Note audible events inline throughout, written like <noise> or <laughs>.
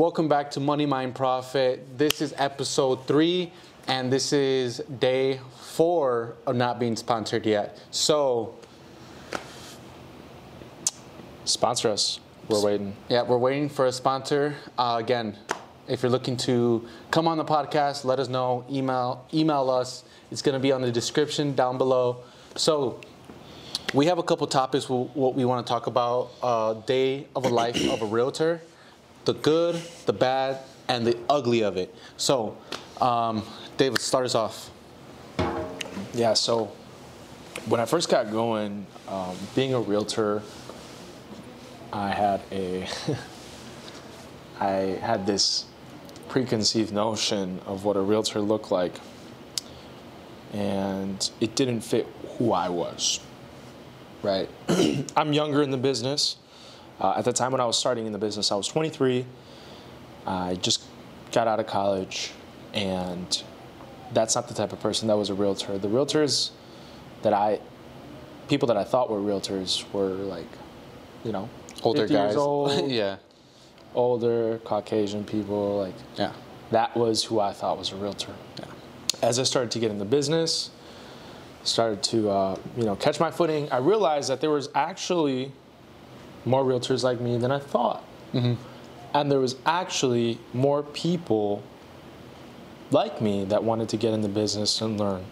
welcome back to Money Mind Profit. This is episode three, and this is day four of not being sponsored yet. So, Sponsor us. We're waiting. yeah, we're waiting for a sponsor. Uh, again, if you're looking to come on the podcast, let us know. Email email us. It's going to be on the description down below. So, we have a couple topics what we want to talk about. Uh, day of a life of a realtor, the good, the bad, and the ugly of it. So, um, David, start us off. Yeah, so when I first got going, um, being a realtor, I had a <laughs> I had this preconceived notion of what a realtor looked like, and it didn't fit who I was. Right, <clears throat> I'm younger in the business. Uh, at the time when I was starting in the business, I was 23. I just got out of college, and that's not the type of person that was a realtor. The realtors that I, people that I thought were realtors were like, you know, Older 50 guys. old, <laughs> yeah. older Caucasian people. Like Yeah. that was who I thought was a realtor. Yeah. As I started to get in the business, started to uh, you know catch my footing, I realized that there was actually more realtors like me than I thought, and there was actually more people like me that wanted to get in the business and learn,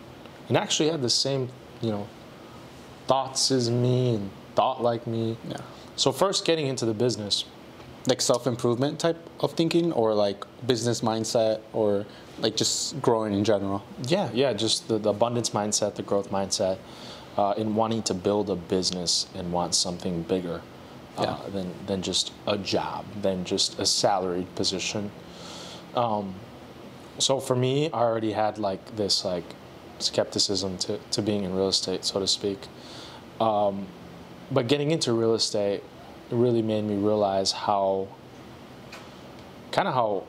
and actually had the same you know thoughts as me and thought like me. Yeah. So first getting into the business, Like self improvement type of thinking, or like business mindset, or like just growing in general. Yeah, yeah, just the, the abundance mindset, the growth mindset, uh, in wanting to build a business and want something bigger uh, Yeah. than, than just a job, than just a salaried position. Um, so for me, I already had like this like skepticism to, to being in real estate, so to speak. Um, but getting into real estate really made me realize how kind of how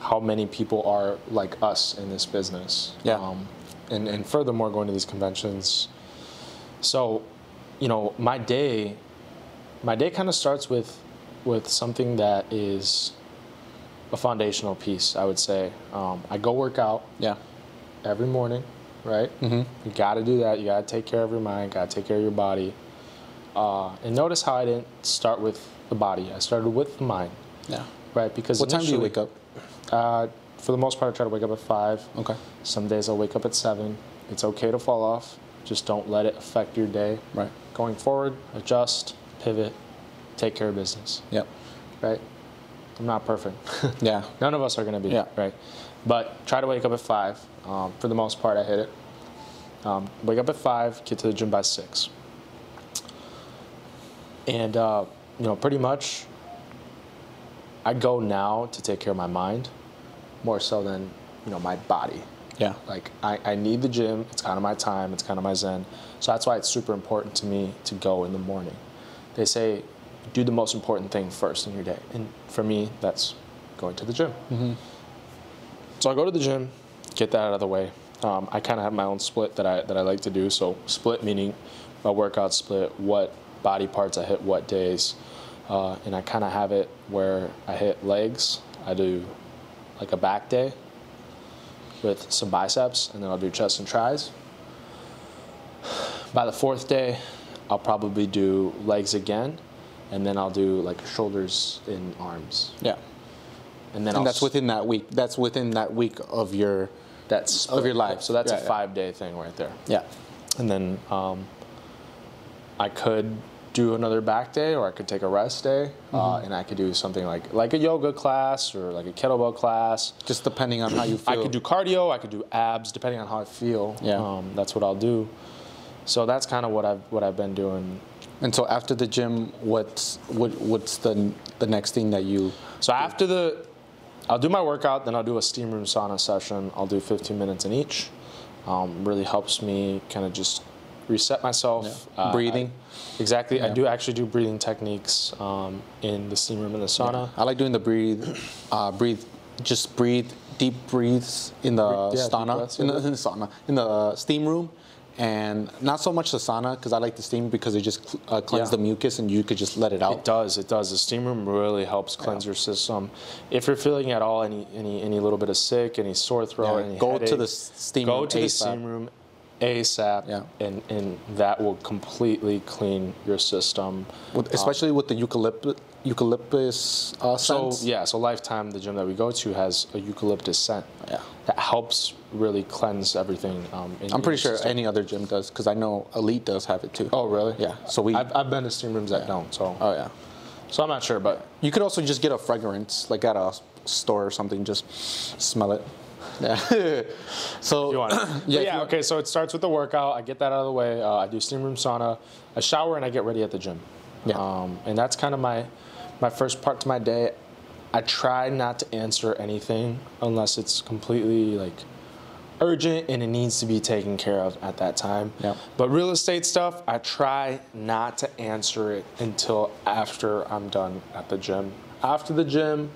how many people are like us in this business. Yeah. Um, and, and furthermore, going to these conventions. So, you know, my day, my day kind of starts with, with something that is a foundational piece. I would say. Um, I go work out Yeah. every morning, right? Mm-hmm. You got to do that. You got to take care of your mind. Got to take care of your body. Uh, and notice how I didn't start with the body. I started with the mind, Yeah. right? Because What time do you wake up? uh, for the most part, I try to wake up at five. Okay. Some days I'll wake up at seven. It's okay to fall off. Just don't let it affect your day. Right. Going forward, adjust, pivot, take care of business. Yep. Right. I'm not perfect. <laughs> Yeah. None of us are going to be. Yeah. Right. But try to wake up at five. Um, for the most part, I hit it. Um, wake up at five. Get to the gym by six. And uh, you know, pretty much, I go now to take care of my mind, more so than you know my body. Yeah. Like I, I need the gym. It's kind of my time. It's kind of my zen. So that's why it's super important to me to go in the morning. They say do the most important thing first in your day, and for me that's going to the gym. So I go to the gym, get that out of the way. Um, I kind of have my own split that I that I like to do. So split meaning my workout split, what body parts I hit what days, uh, and I kind of have it where I hit legs. I do like a back day with some biceps, and then I'll do chest and tries. By the fourth day, I'll probably do legs again, and then I'll do like shoulders and arms, Yeah. and then And I'll that's within that week. That's within that week of your. that's of your life. So that's Yeah, a five day thing right there. Yeah. And then um, I could do another back day, or I could take a rest day, uh, Mm-hmm. and I could do something like like a yoga class or like a kettlebell class. Just depending on how you feel. I could do cardio, I could do abs, depending on how I feel. Yeah. Um, that's what I'll do. So that's kind of what I've what I've been doing. And so after the gym, what's what, what's the the next thing that you? So after the, I'll do my workout, then I'll do a steam room sauna session. I'll do 15 minutes in each. Um, really helps me kind of just reset myself. Yeah. Breathing. I- exactly. I do actually do breathing techniques um, in the steam room and the sauna. I like doing the breathe, uh, breathe, just breathe, deep breathes in the yeah, sauna, breaths, in, the, in the sauna, in the steam room, and not so much the sauna because I like the steam because it just uh, cleanses Yeah. the mucus and you could just let it out. It does. It does. The steam room really helps cleanse your system. If you're feeling at all any any any little bit of sick, any sore throat, Yeah, any go to the steam go room to the steam room ASAP, Yeah. and and that will completely clean your system. With, especially with the eucalyptus, eucalyptus uh, So scents. yeah, so Lifetime, the gym that we go to, has a eucalyptus scent Yeah. that helps really cleanse everything. Um, in I'm pretty sure system. any other gym does because I know Elite does have it too. Oh really? Yeah, so we- I've, I've been to steam rooms that don't. So Oh yeah. so I'm not sure, but You could also just get a fragrance, like at a store or something. Just smell it. Yeah. <laughs> so if you want. <clears throat> yeah. yeah, yeah okay. So it starts with the workout. I get that out of the way. Uh, I do steam room sauna, I shower, and I get ready at the gym. Yeah. Um, and that's kind of my my first part to my day. I try not to answer anything unless it's completely like urgent and it needs to be taken care of at that time. Yeah. But real estate stuff, I try not to answer it until after I'm done at the gym. After the gym,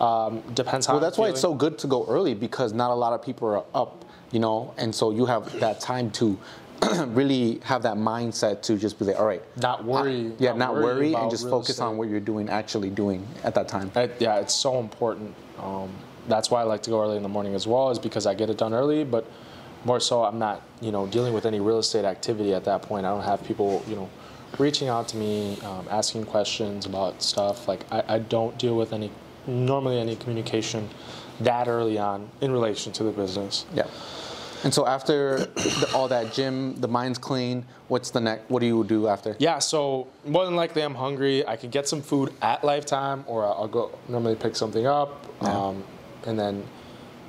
um, depends how. Well, I'm that's why it's so good to go early because not a lot of people are up, you know, and so you have that time to <clears throat> really have that mindset to just be like, all right, Not worry. yeah, not, worry, and just focus on what you're doing, actually doing at that time. It- yeah, it's so important. Um, that's why I like to go early in the morning as well, is because I get it done early. But more so, I'm not, you know, dealing with any real estate activity at that point. I don't have people, you know, reaching out to me, um, asking questions about stuff. Like I, I don't deal with any, normally any communication that early on in relation to the business. Yeah. And so after the, all that gym, the mind's clean. What's the next? What do you do after? Yeah, so more than likely I'm hungry. I could get some food at Lifetime, or I'll go normally pick something up, Yeah. um, and then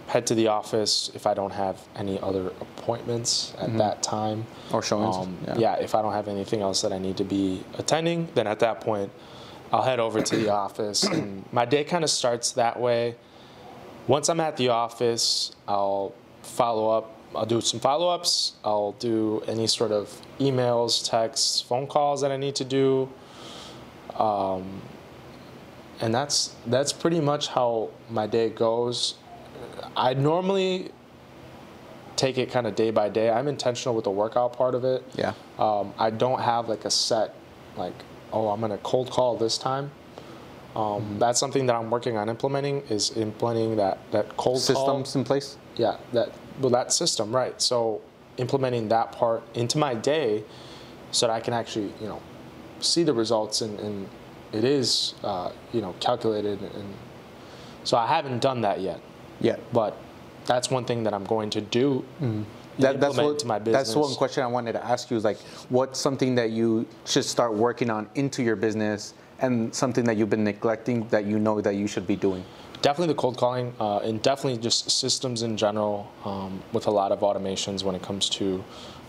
head to the office if I don't have any other appointments at that time. Or showings, Um, yeah. yeah, if I don't have anything else that I need to be attending, then at that point I'll head over to the <clears throat> office, and my day kind of starts that way. Once I'm at the office, I'll follow up. I'll do some follow ups. I'll do any sort of emails, texts, phone calls that I need to do. Um, and that's that's pretty much how my day goes. I normally take it kind of day by day. I'm intentional with the workout part of it. Yeah. Um, I don't have like a set, like, oh, I'm gonna cold call this time. Um, That's something that I'm working on implementing is implementing that that cold call. Systems in place. Yeah, that well that system, right? So implementing that part into my day, so that I can actually you know see the results and, and it is uh, you know calculated and so I haven't done that yet, Yeah. but that's one thing that I'm going to do. and That, that's what. into my business. That's one question I wanted to ask you. Is like, what's something that you should start working on into your business, and something that you've been neglecting that you know that you should be doing. Definitely the cold calling, uh, and definitely just systems in general, um, with a lot of automations when it comes to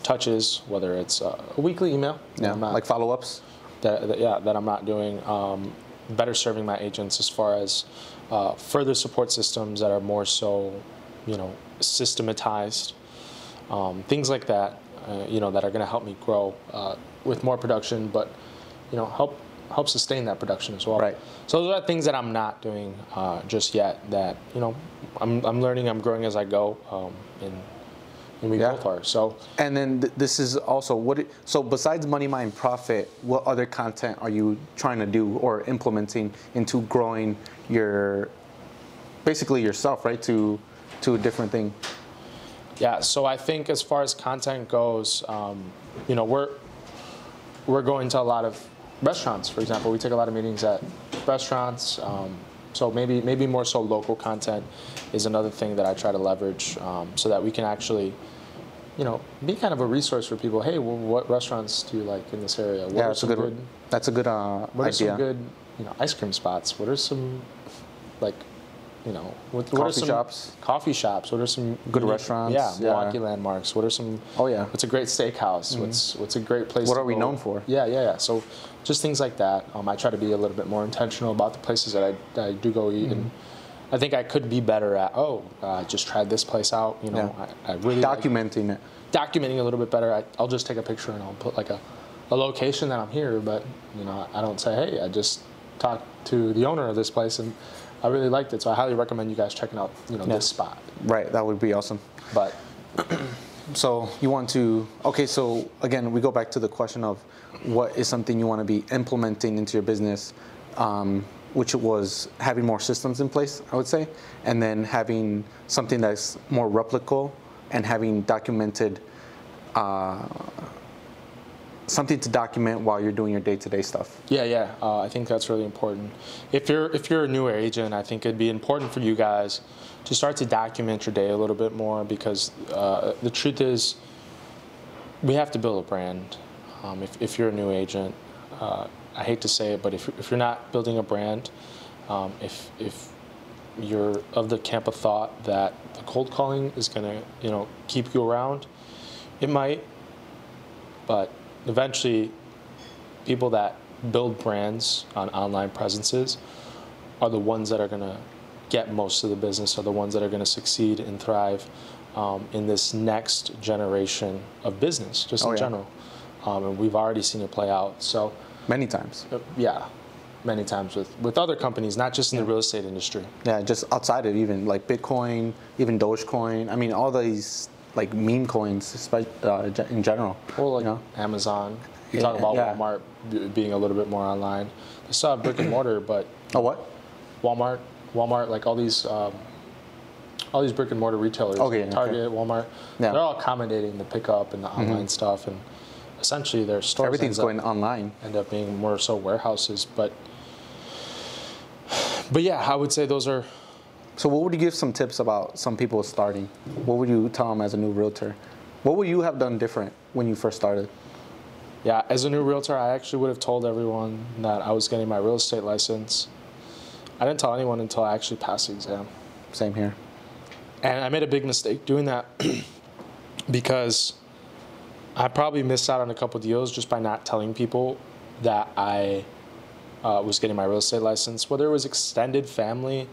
touches, whether it's uh, a weekly email. Yeah. Not- Like follow-ups. that, that- yeah that I'm not doing. Um, better serving my agents as far as uh, further support systems that are more so, you know, systematized. Um, things like that, uh, you know, that are going to help me grow uh, with more production, but you know, help help sustain that production as well. Right. So those are things that I'm not doing uh, just yet. That you know, I'm I'm learning, I'm growing as I go, um, and and we Yeah. both are. So And then th- this is also what. So besides Money Mind Profit, what other content are you trying to do or implementing into growing your, basically yourself, right? To, to a different thing. Yeah, so I think as far as content goes, um, you know, we're we're going to a lot of restaurants. For example, we take a lot of meetings at restaurants. Um, so maybe maybe more so local content is another thing that I try to leverage um, so that we can actually, you know, be kind of a resource for people. Hey, well, what restaurants do you like in this area? What yeah, that's a some good. That's a good uh, what are some good, you know, ice cream spots? What are some, like, you know, what, what are Coffee some shops. Coffee shops. What are some Good unique- restaurants, Yeah, yeah. Milwaukee landmarks. What are some? Oh, yeah. What's a great steakhouse? What's what's a great place? What are we go? known for? Yeah, yeah, yeah. So, just things like that. Um, I try to be a little bit more intentional about the places that I, that I do go eat, and Mm-hmm. I think I could be better at. Oh, uh, I just tried this place out. You know, Yeah. I, I really like- Documenting it. documenting a little bit better. I, I'll just take a picture and I'll put like a, a location that I'm here, but you know, I don't say, hey, I just talked to the owner of this place and I really liked it, so I highly recommend you guys checking out, you know, Yeah. this spot. Right. That would be awesome. But <clears throat> so you want to okay so again we go back to the question of what is something you want to be implementing into your business um, which was having more systems in place i would say and then having something that's more replicable and having documented uh, something to document while you're doing your day-to-day stuff Yeah, yeah. Uh, I think that's really important. If you're if you're a newer agent, I think it'd be important for you guys to start to document your day a little bit more because uh, the truth is, we have to build a brand. Um, if if you're a new agent, uh, I hate to say it, but if if you're not building a brand, um, if if you're of the camp of thought that the cold calling is gonna you know keep you around, it might, but eventually people that build brands on online presences are the ones that are going to get most of the business, are the ones that are going to succeed and thrive um, in this next generation of business, just Oh, in yeah. general. Um, and we've already seen it play out. So, many times uh, yeah, many times with, with other companies, not just in the real estate industry. yeah just outside of even like bitcoin even dogecoin i mean all these like meme coins uh, in general Or like you know? Amazon. You talk about yeah. Walmart being a little bit more online. They still have brick and <clears throat> mortar, but oh what Walmart, Walmart, like all these, um, all these brick and mortar retailers, Okay, okay. Target, Walmart, Yeah. they're all accommodating the pickup and the online stuff, and essentially their stores everything's going online end up being more so warehouses. But, but yeah, I would say those are. So, what would you give some tips about some people starting? What would you tell them as a new realtor? What would you have done different when you first started? Yeah, as a new realtor, I actually would have told everyone that I was getting my real estate license. I didn't tell anyone until I actually passed the exam. Same here. And I made a big mistake doing that <clears throat> because I probably missed out on a couple deals just by not telling people that I uh, was getting my real estate license, whether it was extended family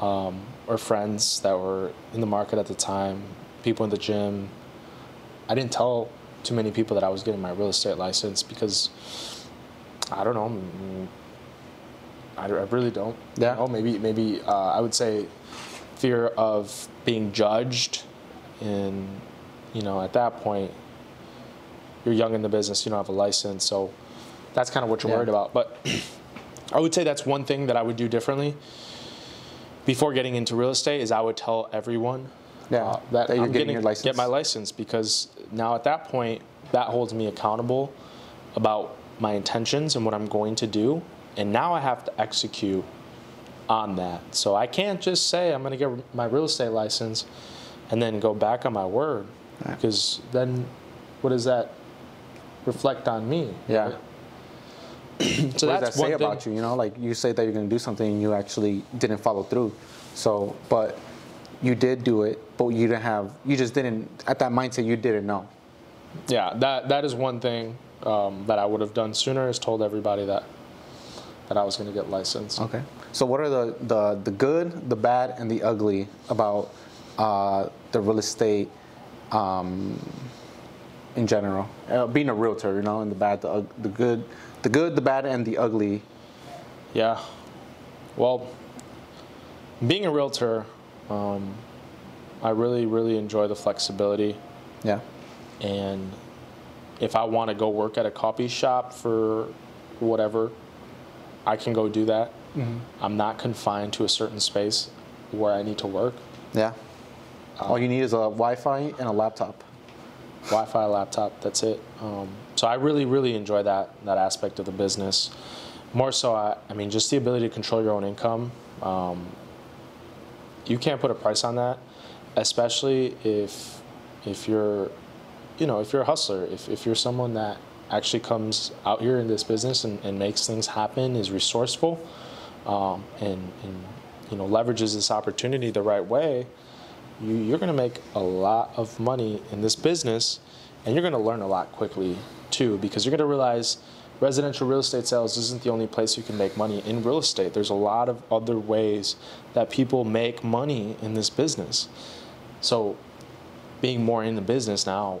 um, or friends that were in the market at the time, people in the gym. I didn't tell too many people that I was getting my real estate license because I don't know. I, I really don't. Yeah. know, maybe maybe uh, I would say fear of being judged, and you know at that point you're young in the business, you don't have a license, so that's kind of what you're Yeah. worried about. But <clears throat> I would say that's one thing that I would do differently before getting into real estate is I would tell everyone Yeah, uh, that, that you're I'm getting your license. get my license because now at that point that holds me accountable about my intentions and what I'm going to do, and now I have to execute on that. So I can't just say I'm going to get my real estate license and then go back on my word Right. because then what does that reflect on me? Yeah. <clears throat> so what does that that's say one thing. about you? You know, like you say that you're going to do something and you actually didn't follow through. So, but you did do it, but you didn't have, you just didn't, at that mindset, you didn't know. Yeah, that that is one thing um, that I would have done sooner is told everybody that that I was going to get licensed. Okay. So, what are the, the, the good, the bad, and the ugly about uh, the real estate um, in general? Uh, being a realtor, you know, and the bad, the, the good, the good, the bad, and the ugly. Yeah. Well, being a realtor, um, I really really enjoy the flexibility, Yeah. and if I want to go work at a coffee shop for whatever, I can go do that. I'm not confined to a certain space where I need to work. Yeah. All you need is a Wi-Fi and a laptop. Wi-Fi, laptop. That's it. Um, so I really, really enjoy that that aspect of the business. More so, I, I mean, just the ability to control your own income. Um, you can't put a price on that, especially if if you're, you know, if you're a hustler. If if you're someone that actually comes out here in this business and, and makes things happen, is resourceful, um, and and you know leverages this opportunity the right way you, you're going to make a lot of money in this business and you're going to learn a lot quickly too because you're going to realize residential real estate sales isn't the only place you can make money in real estate there's a lot of other ways that people make money in this business so being more in the business now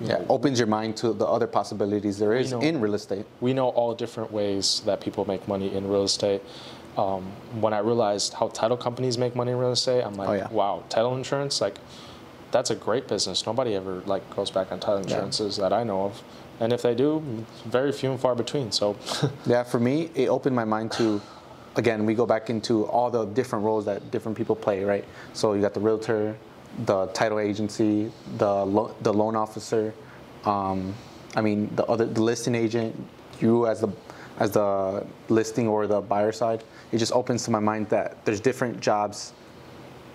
Yeah. know, Opens your mind to the other possibilities there is know- in real estate. we know all different ways that people make money in real estate. Um, when I realized how title companies make money in real estate, I'm like, Oh, yeah. wow, title insurance, like that's a great business. Nobody ever like goes back on title insurances that I know of, and if they do, very few and far between. So, <laughs> Yeah, for me, it opened my mind to, again, we go back into all the different roles that different people play, right? So you got the realtor, the title agency, the lo- the loan officer, um, I mean the other the listing agent, you as the as the listing or the buyer side. It just opens to my mind that there's different jobs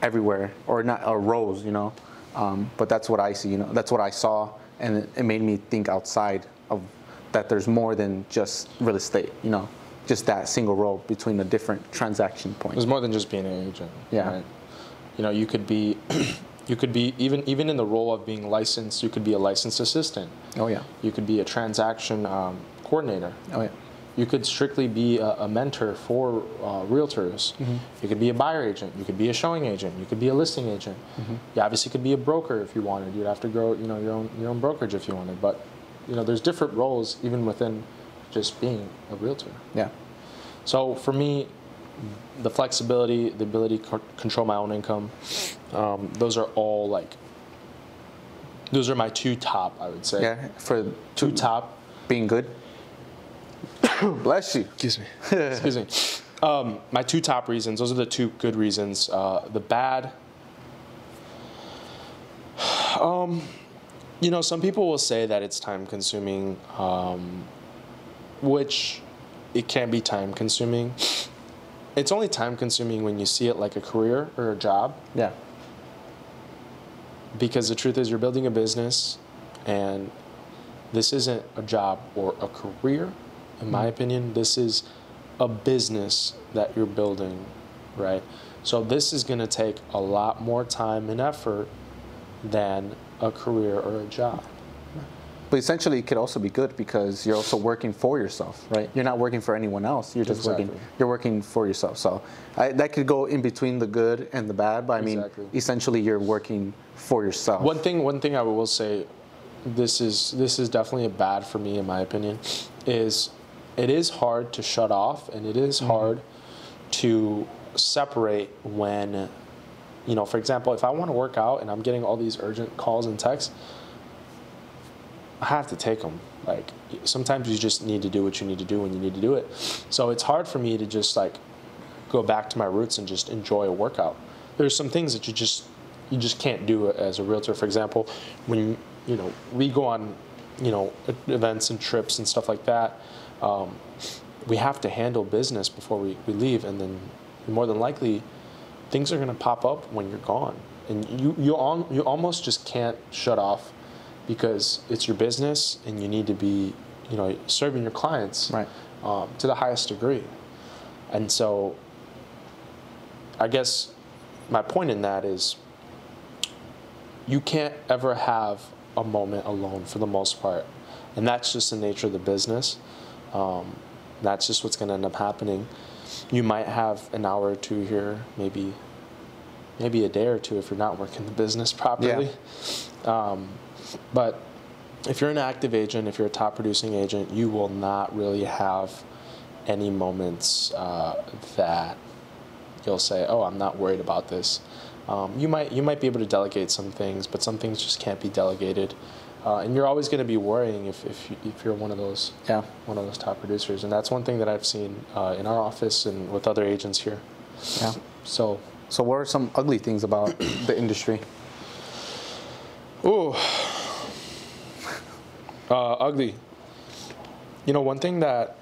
everywhere or not or roles, you know. Um, but that's what I see, you know. That's what I saw, and it, it made me think outside of that. There's more than just real estate, you know. Just that single role between the different transaction points. It's more than just being an agent. Yeah. You know, you could be, <clears throat> you could be even even in the role of being licensed. You could be a licensed assistant. Oh yeah. You could be a transaction um, coordinator. Oh yeah. You could strictly be a, a mentor for uh, realtors. You could be a buyer agent. You could be a showing agent. You could be a listing agent. You obviously could be a broker if you wanted. You'd have to grow, you know, your own your own brokerage if you wanted. But you know, there's different roles even within just being a realtor. Yeah. So for me, the flexibility, the ability to control my own income, um, those are all like, those are my two top, I would say. Yeah. For Two top. being good. <coughs> Bless you. Excuse me. <laughs> Excuse me. Um, my two top reasons. Those are the two good reasons. Uh, the bad. <sighs> Um, you know, some people will say that it's time consuming, um, which it can be time consuming. It's only time consuming when you see it like a career or a job Yeah. because the truth is you're building a business and this isn't a job or a career in my opinion this is a business that you're building right so this is going to take a lot more time and effort than a career or a job But essentially, it could also be good because you're also working for yourself, right? You're not working for anyone else. You're just working. Exactly. You're working for yourself. So I, that could go in between the good and the bad. But I mean, Exactly. essentially, you're working for yourself. One thing, one thing I will say, this is this is definitely a bad for me in my opinion, is it is hard to shut off and it is mm-hmm. hard to separate when, you know, for example, if I want to work out and I'm getting all these urgent calls and texts, I have to take them. Like sometimes you just need to do what you need to do when you need to do it. So it's hard for me to just like go back to my roots and just enjoy a workout. There's some things that you just you just can't do as a realtor. For example, when you know we go on you know events and trips and stuff like that, um, we have to handle business before we, we leave, and then more than likely things are going to pop up when you're gone, and you you on you almost just can't shut off because it's your business and you need to be you know serving your clients Right. um, to the highest degree, and so I guess my point in that is you can't ever have a moment alone for the most part. And that's just the nature of the business. Um, that's just what's going to end up happening. You might have an hour or two here, maybe, maybe a day or two if you're not working the business <laughs> properly. Um, but if you're an active agent, if you're a top producing agent, you will not really have any moments uh, that you'll say, "Oh, I'm not worried about this." Um, you might you might be able to delegate some things, but some things just can't be delegated, uh, and you're always going to be worrying if if, you, if you're one of those Yeah. one of those top producers, and that's one thing that I've seen uh, in our office and with other agents here. Yeah. So, So what are some ugly things about <coughs> the industry? ooh, uh, ugly. You know, one thing that,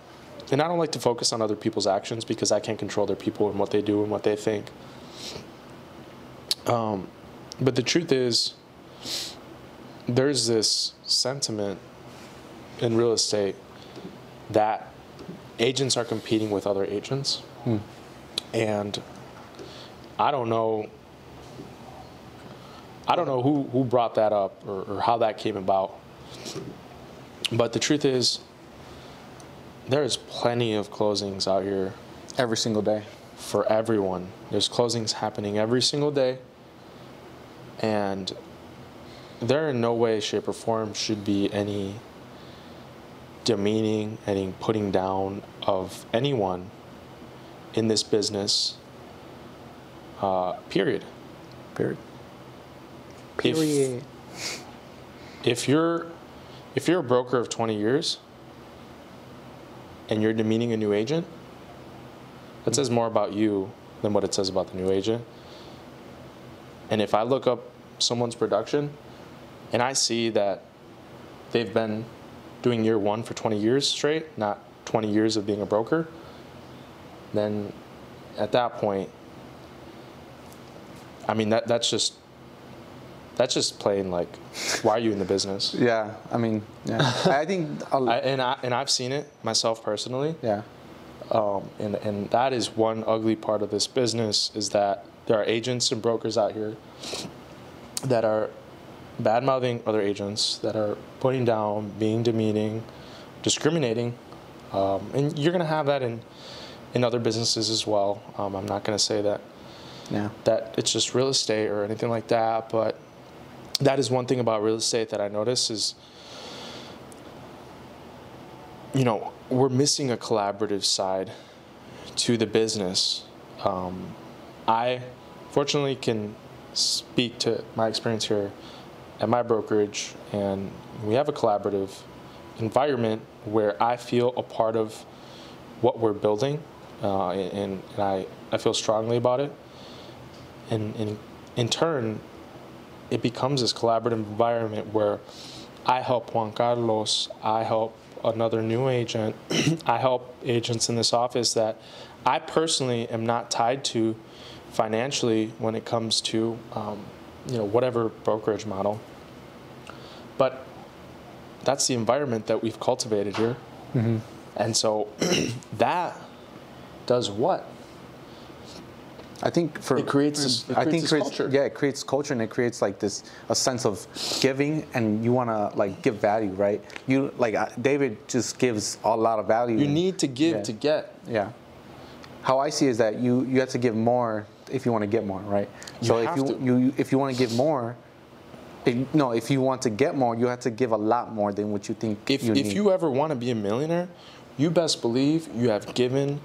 and I don't like to focus on other people's actions because I can't control their people and what they do and what they think. Um, but the truth is, there's this sentiment in real estate that agents are competing with other agents. Hmm. And I don't know. I don't know who, who brought that up or, or how that came about. But the truth is, there's plenty of closings out here Every single day. for everyone. There's closings happening every single day. And there in no way, shape, or form should be any demeaning, any putting down of anyone in this business, uh, period. Period. Period. if you're if you're a broker of 20 years and you're demeaning a new agent, that says more about you than what it says about the new agent. And if I look up someone's production and I see that they've been doing year one for 20 years straight, not 20 years of being a broker, then at that point, I mean that that's just that's just plain like, why are you in the business? <laughs> Yeah, I mean, yeah. I think, <laughs> I, and I and I've seen it myself personally, yeah, um, and and that is one ugly part of this business is that there are agents and brokers out here that are bad mouthing other agents, that are putting down, being demeaning, discriminating, um, and you're gonna have that in in other businesses as well. Um, I'm not gonna say that yeah, that it's just real estate or anything like that, but that is one thing about real estate that I notice is, you know, we're missing a collaborative side to the business. Um, I fortunately can speak to my experience here at my brokerage, and we have a collaborative environment where I feel a part of what we're building, uh, and, and I, I feel strongly about it. And, and in turn, it becomes this collaborative environment where I help Juan Carlos, I help another new agent, <clears throat> I help agents in this office that I personally am not tied to financially when it comes to um, you know whatever brokerage model. But that's the environment that we've cultivated here, mm-hmm. and so <clears throat> that does what? I think for It creates it I creates think creates culture. yeah, it creates culture and it creates like this a sense of giving and you want to like give value, right? You like David just gives a lot of value. You need to give Yeah. to get. yeah. How I see is that you you have to give more if you want to get more, right? You so if you, to. you if you want to give more, no, if you want to get more, you have to give a lot more than what you think If you if need. you ever want to be a millionaire, you best believe you have given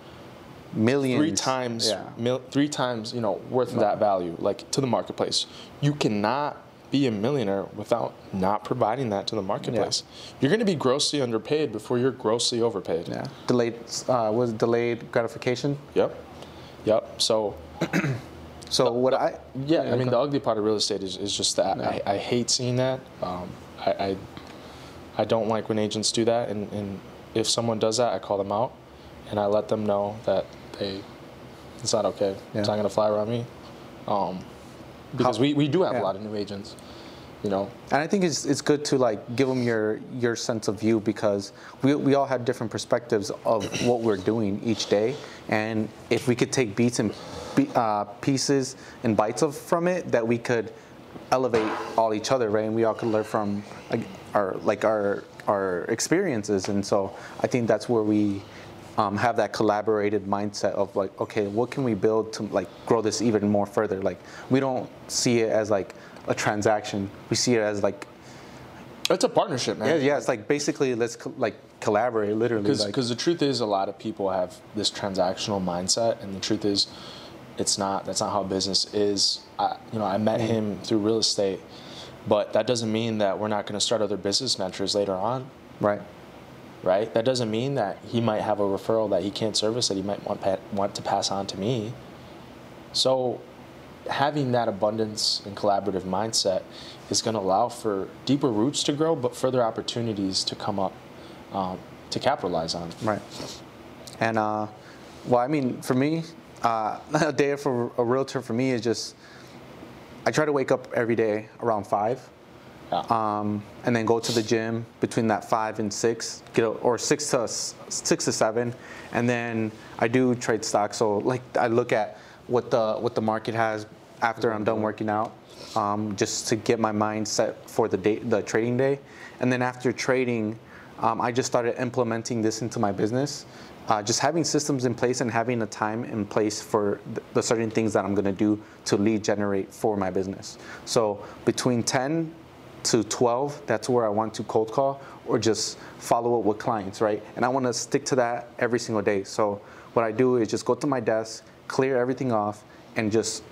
millions. three times yeah. mil, three times you know worth of that value like to the marketplace. You cannot be a millionaire without not providing that to the marketplace. You're going to be grossly underpaid before you're grossly overpaid. Yeah. Delayed uh, was delayed gratification. yep. Yep. So So what I yeah, I mean the ugly part of real estate is, is just that. I, I hate seeing that. Um, I, I I don't like when agents do that and, and if someone does that I call them out and I let them know that they it's not okay. Yeah. it's not going to fly around me. Um, because How- we, we do have yeah. a lot of new agents you know And I think it's, it's good to like give them your your sense of view because we, we all have different perspectives of what we're doing each day, and if we could take beats and uh, pieces and bites of from it, that we could elevate all each other, right? And we all could learn from like our like our our experiences, and so I think that's where we. Um, have that collaborated mindset of like, okay, what can we build to like grow this even more further? Like, we don't see it as like a transaction. We see it as like it's a partnership man yeah, yeah. It's like basically let's co- like collaborate, literally. because Like, the truth is a lot of people have this transactional mindset and the truth is it's not that's not how business is I, you know i met Mm-hmm. him through real estate but that doesn't mean that we're not going to start other business ventures later on right. right that doesn't mean that he might have a referral that he can't service that he might want, pa- want to pass on to me so having that abundance and collaborative mindset is going to allow for deeper roots to grow but further opportunities to come up um, to capitalize on Right. And uh, well, I mean, for me, uh, <laughs> a day for a realtor for me is just I try to wake up every day around five, Yeah. um, and then go to the gym between that five and six, get a, or six to six to seven, and then I do trade stocks. So like I look at what the what the market has after I'm done working out, um, just to get my mind set for the day, the trading day, and then after trading, um, I just started implementing this into my business. Uh, just having systems in place and having a time in place for th- the certain things that I'm going to do to lead generate for my business. So between 10 to 12, that's where I want to cold call or just follow up with clients, right? And I want to stick to that every single day. So what I do is just go to my desk, clear everything off, and just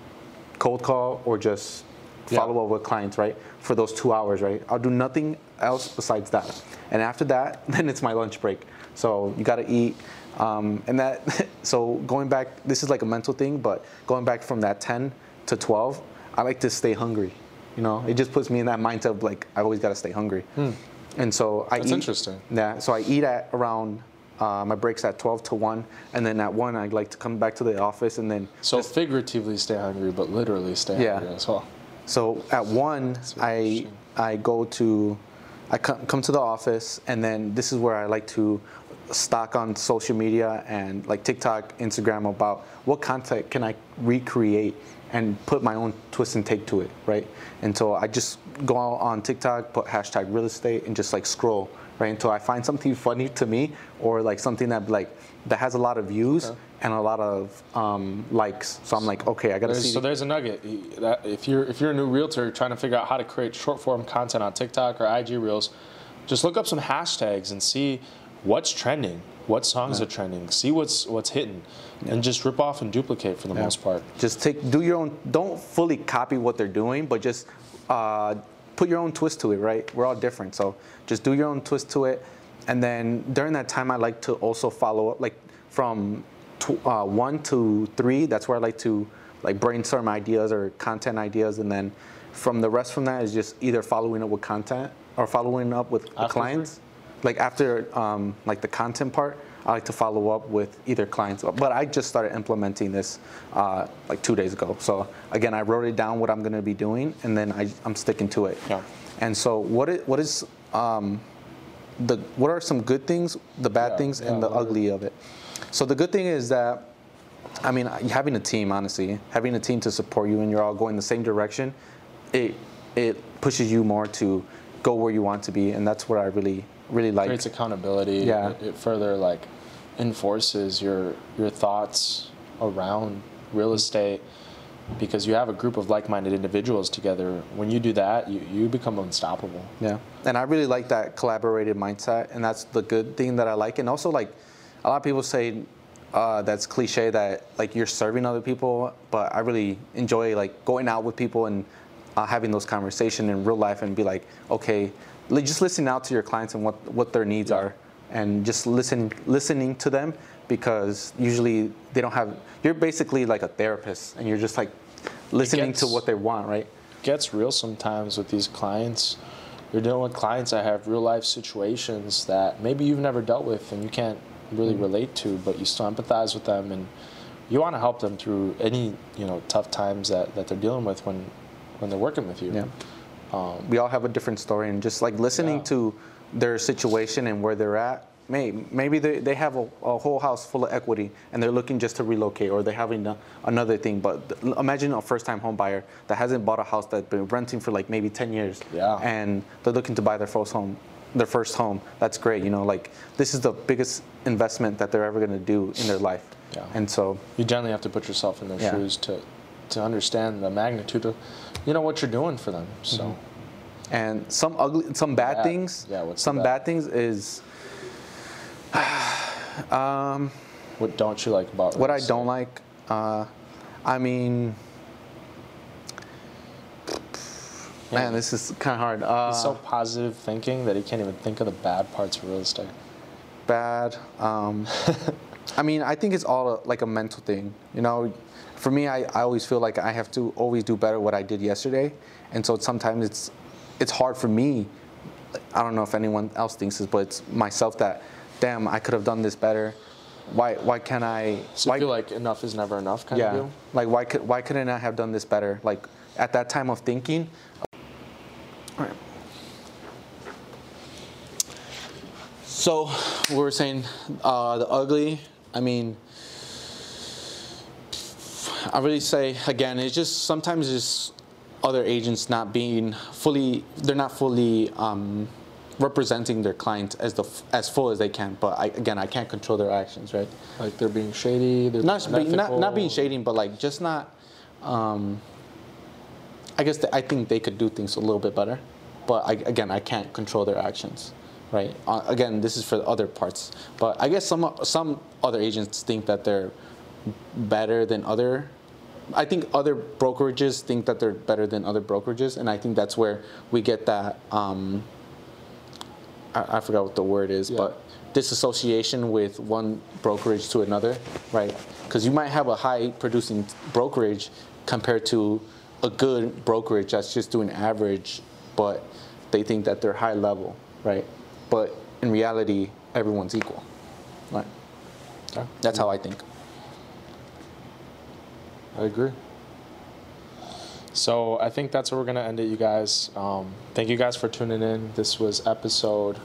cold call or just Yeah. follow up with clients, right? For those two hours, right? I'll do nothing else besides that. And after that, <laughs> then it's my lunch break. So you got to eat. Um, and that, <laughs> so going back, this is like a mental thing, but going back from that 10 to 12, I like to stay hungry. You know, it just puts me in that mindset of like, I always got to stay hungry. And so I Hmm. That's eat. interesting. Yeah, so I eat at around, uh, my breaks at 12 to 1. And then at 1, I like to come back to the office and then So figuratively stay hungry, but literally stay Yeah. hungry as well. So at one, I. I go to, I come, come to the office, and then this is where I like to stock on social media and like TikTok, Instagram about what content can I recreate and put my own twist and take to it, right? And so I just go on TikTok, put hashtag real estate, and just like scroll, right? Until I find something <laughs> funny to me or like something that like that has a lot of views Okay. and a lot of um, likes. So I'm like, okay, I gotta There's- see. so there's a nugget. That- If you're if you're a new realtor trying to figure out how to create short form content on TikTok or IG Reels, just look up some hashtags and see what's trending, what songs are trending, see what's what's hitting, and just rip off and duplicate for the most part. just take do your own don't fully copy what they're doing but just uh, put your own twist to it right? We're all different so just do your own twist to it. And then during that time i like to also follow up like from tw- uh, one to three that's where i like to like brainstorm ideas or content ideas. And then from the rest from that is just either following up with content or following up with the After three? clients. Like after um, like the content part i like to follow up with either clients but i just started implementing this uh, like two days ago so again i wrote it down what i'm going to be doing and then I, i'm sticking to it Yeah. and so what is, what is um, the what are some good things the bad Yeah, things yeah, and the ugly of it so the good thing is that I mean, having a team, honestly, having a team to support you and you're all going the same direction, it it pushes you more to go where you want to be, and that's what I really really like. creates accountability. Yeah. It, it further like enforces your your thoughts around real estate because you have a group of like-minded individuals together. When you do that, you, you become unstoppable. Yeah, and I really like that collaborative mindset, and that's the good thing that I like. And also, like a lot of people say, uh, that's cliche that like you're serving other people, but I really enjoy like going out with people and uh, having those conversations in real life and be like, okay, just listening out to your clients and what what their needs Yeah. are, and just listen listening to them because usually they don't have. You're basically like a therapist, and you're just like listening to what they want, right? gets real sometimes with these clients. You're dealing with clients that have real life situations that maybe you've never dealt with and you can't really mm-hmm. relate to, but you still empathize with them and you want to help them through any you know tough times that, that they're dealing with when when they're working with you. Yeah. Um, we all have a different story, and just like listening Yeah. to their situation and where they're at. May, maybe they, they have a, a whole house full of equity and they're looking just to relocate or they're having a, another thing. But th- imagine a first time home buyer that hasn't bought a house that's been renting for like maybe 10 years. Yeah. And they're looking to buy their first home. Their first home. That's great. You know, like this is the biggest investment that they're ever going to do in their life. Yeah. And so, You generally have to put yourself in their Yeah. shoes to to understand the magnitude of you know what you're doing for them. So mm-hmm. And some ugly, some bad Bad. things. Yeah, some bad? bad things is <sighs> what don't you like about What real I don't like, uh, I mean, man, this is kind of hard. Uh, He's so positive thinking that he can't even think of the bad parts of real estate. bad. Um, <laughs> I mean, I think it's all a, like a mental thing. You know, for me, I, I always feel like I have to always do better what I did yesterday, and so sometimes it's it's hard for me. I don't know if anyone else thinks this, but it's myself that, damn, I could have done this better. Why why can't I? So why, feel like enough is never enough kind yeah. of deal? Like why could why couldn't I have done this better? Like at that time of thinking. All right. So we were saying uh, the ugly. I mean, I really say again, it's just sometimes it's other agents not being fully. They're not fully. Um, representing their client as the as full as they can but I, again i can't control their actions right Like they're being shady, they're not, being be- not not being shading, but like just not. Um, I guess th- I think they could do things a little bit better, but I, again, I can't control their actions, right? Uh, again, this is for the other parts, but I guess some some other agents think that they're better than other I think other brokerages think that they're better than other brokerages, and I think that's where we get that. Um, I, I forgot what the word is, Yeah. but disassociation with one brokerage to another, right? Because you might have a high producing brokerage compared to a good brokerage that's just doing average, but they think that they're high level, right? But in reality, everyone's equal, right? Okay. That's how I think. I agree. So I think that's where we're gonna end it, you guys. Um, thank you guys for tuning in. This was episode.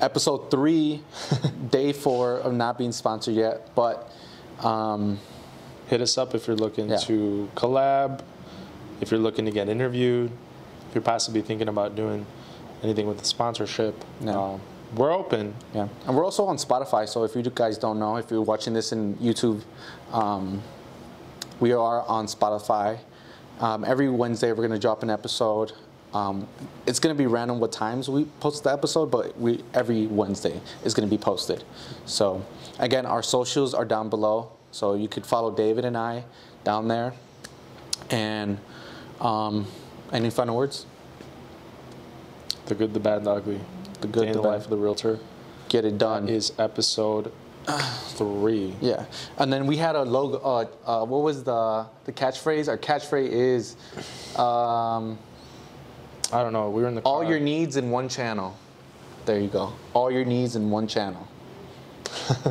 episode three, <laughs> day four of not being sponsored yet, but um, Hit us up if you're looking Yeah. to collab, if you're looking to get interviewed, if you're possibly thinking about doing anything with the sponsorship. Yeah. Um, we're open. yeah, and we're also on Spotify. So if you guys don't know, if you're watching this in YouTube, um, we are on Spotify. Um, every Wednesday, we're gonna drop an episode. Um, it's gonna be random what times we post the episode, but we every Wednesday is gonna be posted. So again, our socials are down below, so you could follow David and I down there. And um, any final words? The good, the bad, the ugly. The good, Day the the life of the realtor Get it done. is episode <sighs> three. Yeah, and then we had a logo. Uh, uh, what was the the catchphrase? Our catchphrase is um, I don't know. We were in the all your needs in one channel. There you go. All your needs in one channel. <laughs>